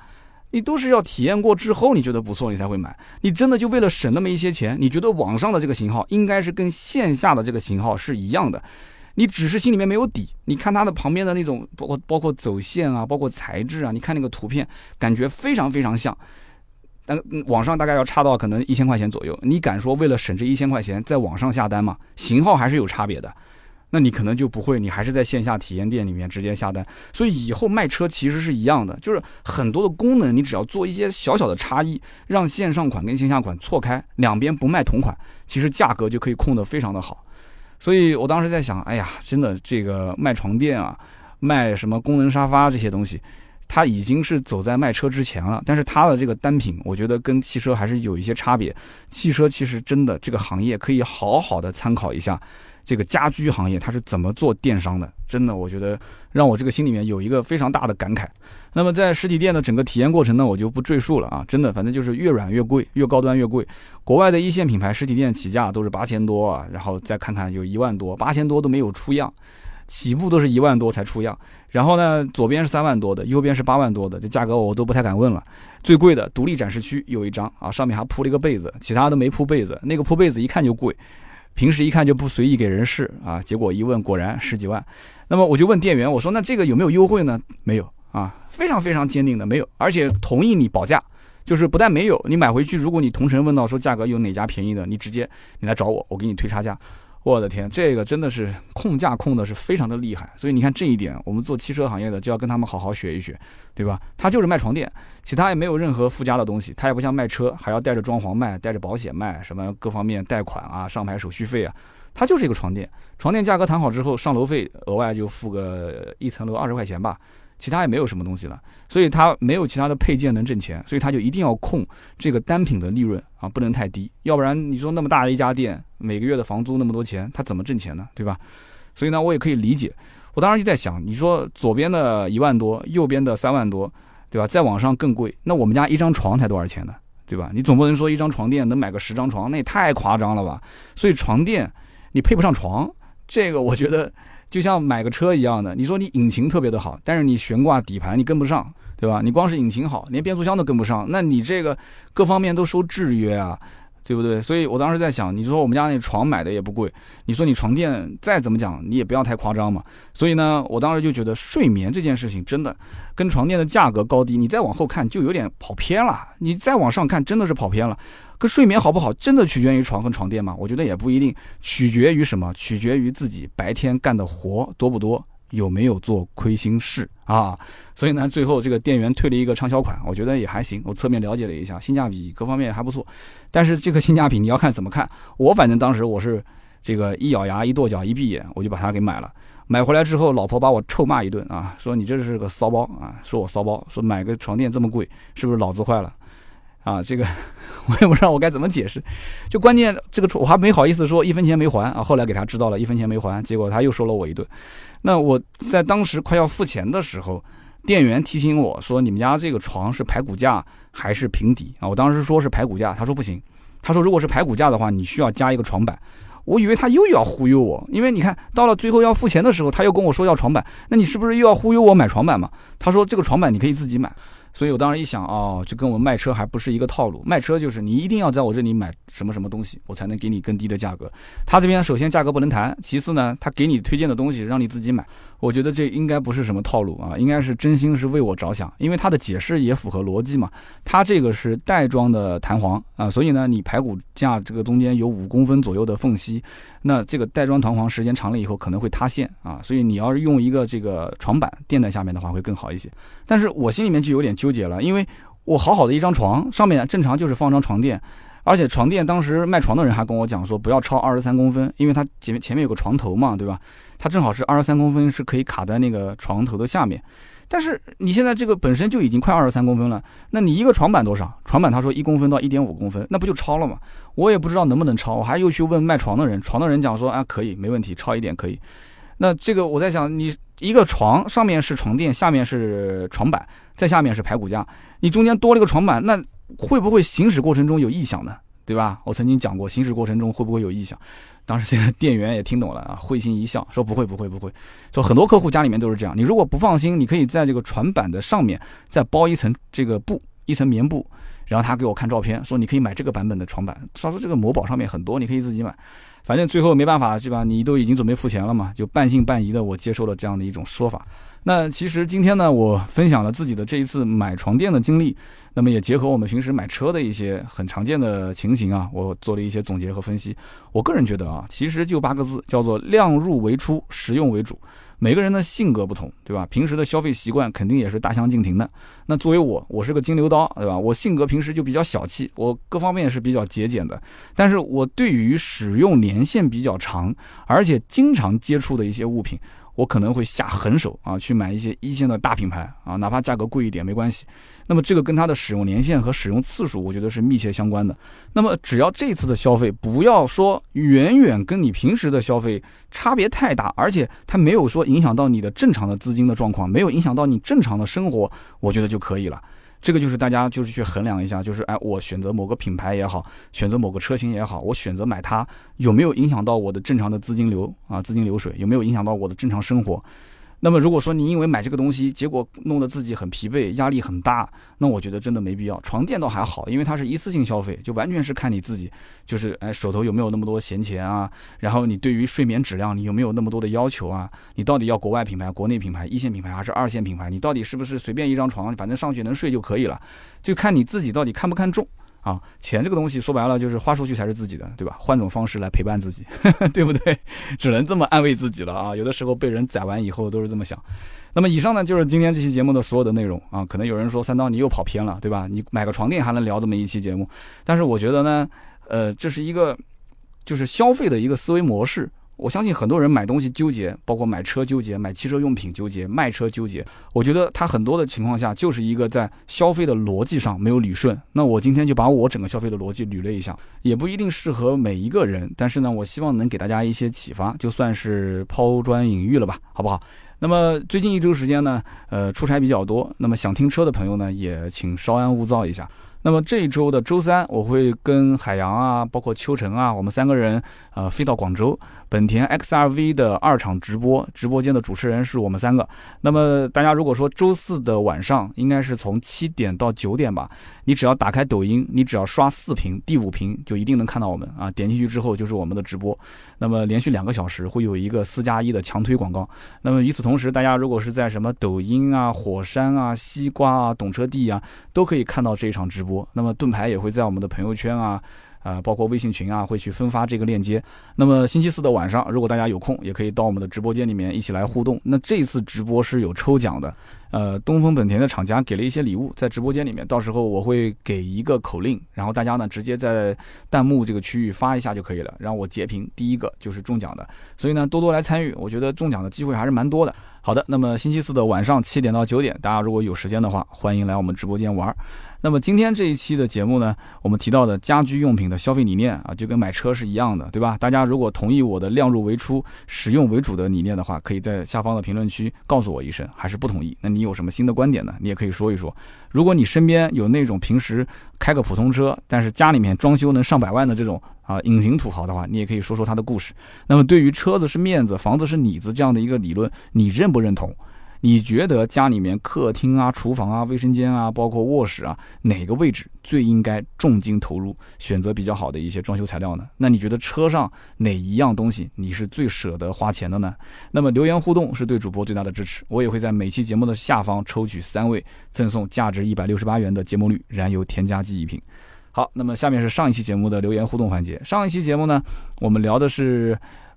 你都是要体验过之后你觉得不错你才会买。你真的就为了省那么一些钱，你觉得网上的这个型号应该是跟线下的这个型号是一样的。你只是心里面没有底，你看它的旁边的那种，包括包括走线啊，包括材质啊，你看那个图片，感觉非常非常像，但网上大概要差到可能一千块钱左右。你敢说为了省这一千块钱在网上下单吗？型号还是有差别的，那你可能就不会，你还是在线下体验店里面直接下单。所以以后卖车其实是一样的，就是很多的功能，你只要做一些小小的差异，让线上款跟线下款错开，两边不卖同款，其实价格就可以控得非常的好。所以我当时在想，哎呀，真的这个卖床垫啊，卖什么功能沙发这些东西。它已经是走在卖车之前了，但是它的这个单品，我觉得跟汽车还是有一些差别。汽车其实真的这个行业可以好好的参考一下，这个家居行业它是怎么做电商的。真的，我觉得让我这个心里面有一个非常大的感慨。那么在实体店的整个体验过程呢，我就不赘述了啊。真的，反正就是越软越贵，越高端越贵。国外的一线品牌实体店起价都是八千多啊，然后再看看有一万多，八千多都没有出样。起步都是一万多才出样，然后呢，左边是三万多的，右边是八万多的，这价格我都不太敢问了。最贵的独立展示区有一张啊，上面还铺了一个被子，其他都没铺被子。那个铺被子一看就贵，平时一看就不随意给人试啊。结果一问，果然十几万。那么我就问店员，我说那这个有没有优惠呢？没有啊，非常非常坚定的没有，而且同意你保价，就是不但没有，你买回去，如果你同城问到说价格有哪家便宜的，你直接你来找我，我给你退差价。我的天，这个真的是控价控的是非常的厉害，所以你看这一点，我们做汽车行业的就要跟他们好好学一学，对吧？他就是卖床垫，其他也没有任何附加的东西，他也不像卖车还要带着装潢卖，带着保险卖，什么各方面贷款啊、上牌手续费啊，他就是一个床垫，床垫价格谈好之后，上楼费额外就付个一层楼二十块钱吧。其他也没有什么东西了，所以它没有其他的配件能挣钱，所以它就一定要控这个单品的利润啊，不能太低，要不然你说那么大的一家店，每个月的房租那么多钱，它怎么挣钱呢？对吧？所以呢，我也可以理解。我当时就在想，你说左边的一万多，右边的三万多，对吧？再往上更贵，那我们家一张床才多少钱呢？对吧？你总不能说一张床垫能买个十张床，那也太夸张了吧？所以床垫你配不上床，这个我觉得。就像买个车一样的，你说你引擎特别的好，但是你悬挂底盘你跟不上，对吧？你光是引擎好，连变速箱都跟不上，那你这个各方面都受制约啊，对不对？所以我当时在想，你说我们家那床买的也不贵，你说你床垫再怎么讲，你也不要太夸张嘛。所以呢，我当时就觉得睡眠这件事情真的跟床垫的价格高低，你再往后看就有点跑偏了，你再往上看真的是跑偏了。可睡眠好不好，真的取决于床和床垫吗？我觉得也不一定，取决于什么？取决于自己白天干的活多不多，有没有做亏心事啊？所以呢，最后这个店员退了一个畅销款，我觉得也还行。我侧面了解了一下，性价比各方面还不错。但是这个性价比你要看怎么看。我反正当时我是这个一咬牙一跺脚一闭眼，我就把它给买了。买回来之后，老婆把我臭骂一顿啊，说你这是个骚包啊，说我骚包，说买个床垫这么贵，是不是脑子坏了？啊，这个我也不知道我该怎么解释，就关键这个我还没好意思说一分钱没还啊，后来给他知道了一分钱没还，结果他又说了我一顿。那我在当时快要付钱的时候，店员提醒我说：“你们家这个床是排骨架还是平底啊？”我当时说是排骨架，他说不行，他说如果是排骨架的话，你需要加一个床板。我以为他又要忽悠我，因为你看到了最后要付钱的时候，他又跟我说要床板，那你是不是又要忽悠我买床板嘛？他说这个床板你可以自己买。所以我当时一想，哦，就跟我卖车还不是一个套路。卖车就是你一定要在我这里买什么什么东西，我才能给你更低的价格。他这边首先价格不能谈，其次呢，他给你推荐的东西让你自己买。我觉得这应该不是什么套路啊，应该是真心是为我着想，因为他的解释也符合逻辑嘛。他这个是袋装的弹簧啊，所以呢，你排骨架这个中间有五公分左右的缝隙，那这个袋装弹簧时间长了以后可能会塌陷啊，所以你要是用一个这个床板垫在下面的话会更好一些。但是我心里面就有点纠结了，因为我好好的一张床上面正常就是放张床垫。而且床垫当时卖床的人还跟我讲说，不要超二十三公分，因为它前面前面有个床头嘛，对吧？它正好是二十三公分，是可以卡在那个床头的下面。但是你现在这个本身就已经快二十三公分了，那你一个床板多少？床板他说一公分到一点五公分，那不就超了吗？我也不知道能不能超，我还又去问卖床的人，床的人讲说啊可以，没问题，超一点可以。那这个我在想，你一个床上面是床垫，下面是床板，在下面是排骨架，你中间多了一个床板，那。会不会行驶过程中有异响呢？对吧？我曾经讲过，行驶过程中会不会有异响？当时这个店员也听懂了啊，会心一笑，说不会，不会，不会。说很多客户家里面都是这样。你如果不放心，你可以在这个船板的上面再包一层这个布，一层棉布。然后他给我看照片，说你可以买这个版本的床板。他说这个某宝上面很多，你可以自己买。反正最后没办法，是吧？你都已经准备付钱了嘛，就半信半疑的我接受了这样的一种说法。那其实今天呢，我分享了自己的这一次买床垫的经历，那么也结合我们平时买车的一些很常见的情形啊，我做了一些总结和分析。我个人觉得啊，其实就八个字，叫做量入为出，实用为主。每个人的性格不同，对吧？平时的消费习惯肯定也是大相径庭的。那作为我，我是个金牛刀，对吧？我性格平时就比较小气，我各方面是比较节俭的。但是我对于使用年限比较长，而且经常接触的一些物品。我可能会下狠手啊，去买一些一线的大品牌啊，哪怕价格贵一点没关系。那么这个跟它的使用年限和使用次数，我觉得是密切相关的。那么只要这次的消费不要说远远跟你平时的消费差别太大，而且它没有说影响到你的正常的资金的状况，没有影响到你正常的生活，我觉得就就可以了。这个就是大家就是去衡量一下，就是哎，我选择某个品牌也好，选择某个车型也好，我选择买它有没有影响到我的正常的资金流啊，资金流水有没有影响到我的正常生活？那么如果说你因为买这个东西，结果弄得自己很疲惫，压力很大，那我觉得真的没必要。床垫倒还好，因为它是一次性消费，就完全是看你自己，就是哎手头有没有那么多闲钱啊，然后你对于睡眠质量你有没有那么多的要求啊？你到底要国外品牌、国内品牌、一线品牌还是二线品牌？你到底是不是随便一张床，反正上去能睡就可以了？就看你自己到底看不看重。啊，钱这个东西说白了就是花出去才是自己的，对吧？换种方式来陪伴自己，[LAUGHS] 对不对？[LAUGHS] 只能这么安慰自己了啊！有的时候被人宰完以后都是这么想。那么以上呢就是今天这期节目的所有的内容啊。可能有人说三刀你又跑偏了，对吧？你买个床垫还能聊这么一期节目？但是我觉得呢，呃，这是一个就是消费的一个思维模式。我相信很多人买东西纠结，包括买车纠结、买汽车用品纠结、卖车纠结。我觉得他很多的情况下就是一个在消费的逻辑上没有捋顺。那我今天就把我整个消费的逻辑捋了一下，也不一定适合每一个人，但是呢，我希望能给大家一些启发，就算是抛砖引玉了吧，好不好？那么最近一周时间呢，呃，出差比较多，那么想听车的朋友呢，也请稍安勿躁一下。那么这一周的周三，我会跟海洋啊，包括秋晨啊，我们三个人，呃，飞到广州。本田 XRV 的二场直播，直播间的主持人是我们三个。那么大家如果说周四的晚上，应该是从七点到九点吧，你只要打开抖音，你只要刷四屏，第五屏就一定能看到我们啊。点进去之后就是我们的直播。那么连续两个小时会有一个四加一的强推广告。那么与此同时，大家如果是在什么抖音啊、火山啊、西瓜啊、懂车帝啊，都可以看到这一场直播。那么盾牌也会在我们的朋友圈啊。啊，包括微信群啊，会去分发这个链接。那么星期四的晚上，如果大家有空，也可以到我们的直播间里面一起来互动。那这次直播是有抽奖的，呃，东风本田的厂家给了一些礼物在直播间里面，到时候我会给一个口令，然后大家呢直接在弹幕这个区域发一下就可以了，让我截屏，第一个就是中奖的。所以呢，多多来参与，我觉得中奖的机会还是蛮多的。好的，那么星期四的晚上七点到九点，大家如果有时间的话，欢迎来我们直播间玩。那么今天这一期的节目呢，我们提到的家居用品的消费理念啊，就跟买车是一样的，对吧？大家如果同意我的量入为出、使用为主的理念的话，可以在下方的评论区告诉我一声；还是不同意，那你有什么新的观点呢？你也可以说一说。如果你身边有那种平时开个普通车，但是家里面装修能上百万的这种啊隐形土豪的话，你也可以说说他的故事。那么对于车子是面子，房子是里子这样的一个理论，你认不认同？你觉得家里面客厅啊、厨房啊、卫生间啊，包括卧室啊，哪个位置最应该重金投入，选择比较好的一些装修材料呢？那你觉得车上哪一样东西你是最舍得花钱的呢？那么留言互动是对主播最大的支持，我也会在每期节目的下方抽取三位，赠送价值一百六十八元的节末绿燃油添加剂一瓶。好，那么下面是上一期节目的留言互动环节。上一期节目呢，我们聊的是。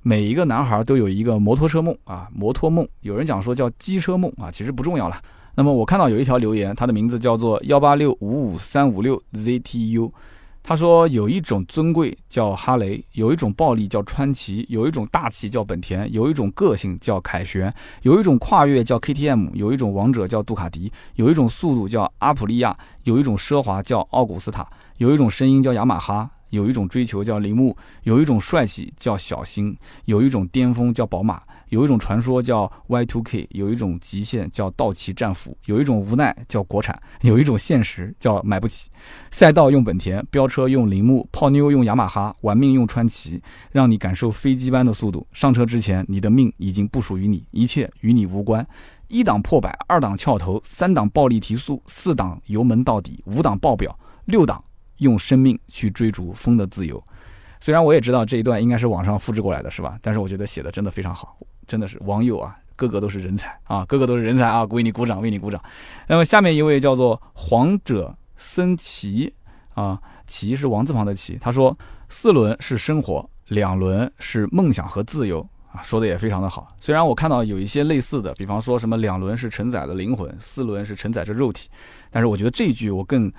每一个男孩都有一个摩托车梦啊，摩托梦。有人讲说叫机车梦啊，其实不重要了。那么我看到有一条留言，他的名字叫做幺八六五五三五六 ZTU，他说有一种尊贵叫哈雷，有一种暴力叫川崎，有一种大气叫本田，有一种个性叫凯旋，有一种跨越叫 KTM，有一种王者叫杜卡迪，有一种速度叫阿普利亚，有一种奢华叫奥古斯塔，有一种声音叫雅马哈。有一种追求叫铃木，有一种帅气叫小新，有一种巅峰叫宝马，有一种传说叫 Y2K，有一种极限叫道奇战斧，有一种无奈叫国产，有一种现实叫买不起。赛道用本田，飙车用铃木，泡妞用雅马哈，玩命用川崎，让你感受飞机般的速度。上车之前，你的命已经不属于你，一切与你无关。一档破百，二档翘头，三档暴力提速，四档油门到底，五档爆表，六档。用生命去追逐风的自由，虽然我也知道这一段应该是网上复制过来的，是吧？但是我觉得写的真的非常好，真的是网友啊，个个都是人才啊，个个都是人才啊，为你鼓掌，为你鼓掌。那么下面一位叫做黄者森奇啊，奇是王字旁的奇，他说四轮是生活，两轮是梦想和自由，啊，说的也非常的好。虽然我看到有一些类似的，比方说什么两轮是承载了灵魂，四轮是承载着肉体，但是我觉得这一句我更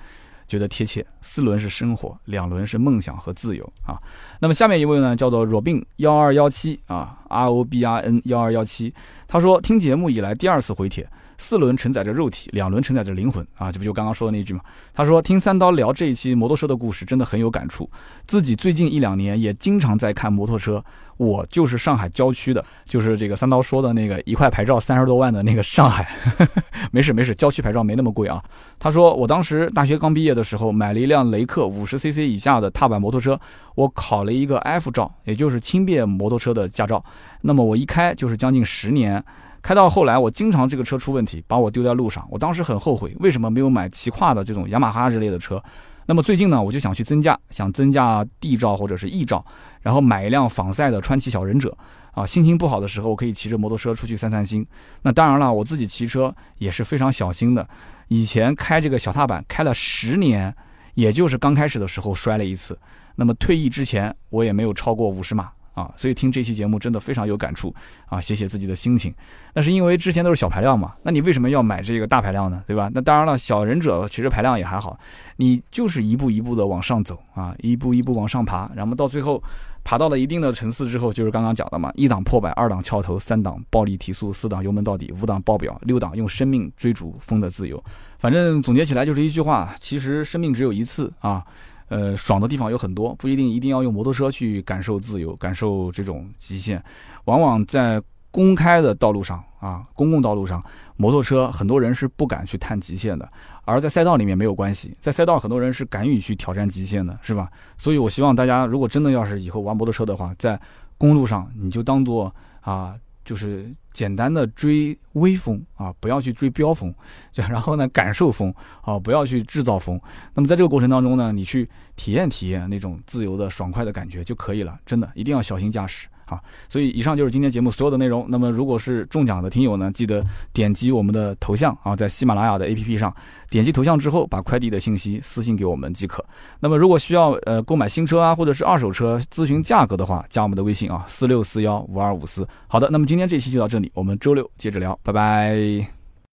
觉得贴切。四轮是生活，两轮是梦想和自由啊。那么下面一位呢，叫做 Robin 幺二幺七啊，R O B R N 幺二幺七，他说听节目以来第二次回帖。四轮承载着肉体，两轮承载着灵魂啊！这不就刚刚说的那句吗？他说听三刀聊这一期摩托车的故事，真的很有感触。自己最近一两年也经常在看摩托车。我就是上海郊区的，就是这个三刀说的那个一块牌照三十多万的那个上海。没事没事，郊区牌照没那么贵啊。他说我当时大学刚毕业的时候，买了一辆雷克五十 cc 以下的踏板摩托车，我考了一个 F 照，也就是轻便摩托车的驾照。那么我一开就是将近十年。开到后来，我经常这个车出问题，把我丢在路上。我当时很后悔，为什么没有买骑跨的这种雅马哈之类的车？那么最近呢，我就想去增加，想增加 D 照或者是 E 照，然后买一辆仿赛的川崎小忍者。啊，心情不好的时候，可以骑着摩托车出去散散心。那当然了，我自己骑车也是非常小心的。以前开这个小踏板开了十年，也就是刚开始的时候摔了一次。那么退役之前，我也没有超过五十码。啊，所以听这期节目真的非常有感触啊，写写自己的心情。那是因为之前都是小排量嘛，那你为什么要买这个大排量呢？对吧？那当然了，小忍者其实排量也还好，你就是一步一步的往上走啊，一步一步往上爬，然后到最后爬到了一定的层次之后，就是刚刚讲的嘛，一档破百，二档翘头，三档暴力提速，四档油门到底，五档爆表，六档用生命追逐风的自由。反正总结起来就是一句话，其实生命只有一次啊。呃，爽的地方有很多，不一定一定要用摩托车去感受自由，感受这种极限。往往在公开的道路上啊，公共道路上，摩托车很多人是不敢去探极限的，而在赛道里面没有关系，在赛道很多人是敢于去挑战极限的，是吧？所以我希望大家，如果真的要是以后玩摩托车的话，在公路上你就当做啊。就是简单的追微风啊，不要去追飙风，[LAUGHS] 就然后呢感受风啊，不要去制造风。那么在这个过程当中呢，你去体验体验那种自由的爽快的感觉就可以了，真的一定要小心驾驶。啊，所以以上就是今天节目所有的内容。那么如果是中奖的听友呢，记得点击我们的头像啊，在喜马拉雅的 APP 上点击头像之后，把快递的信息私信给我们即可。那么如果需要呃购买新车啊，或者是二手车咨询价格的话，加我们的微信啊，四六四幺五二五四。好的，那么今天这期就到这里，我们周六接着聊，拜拜。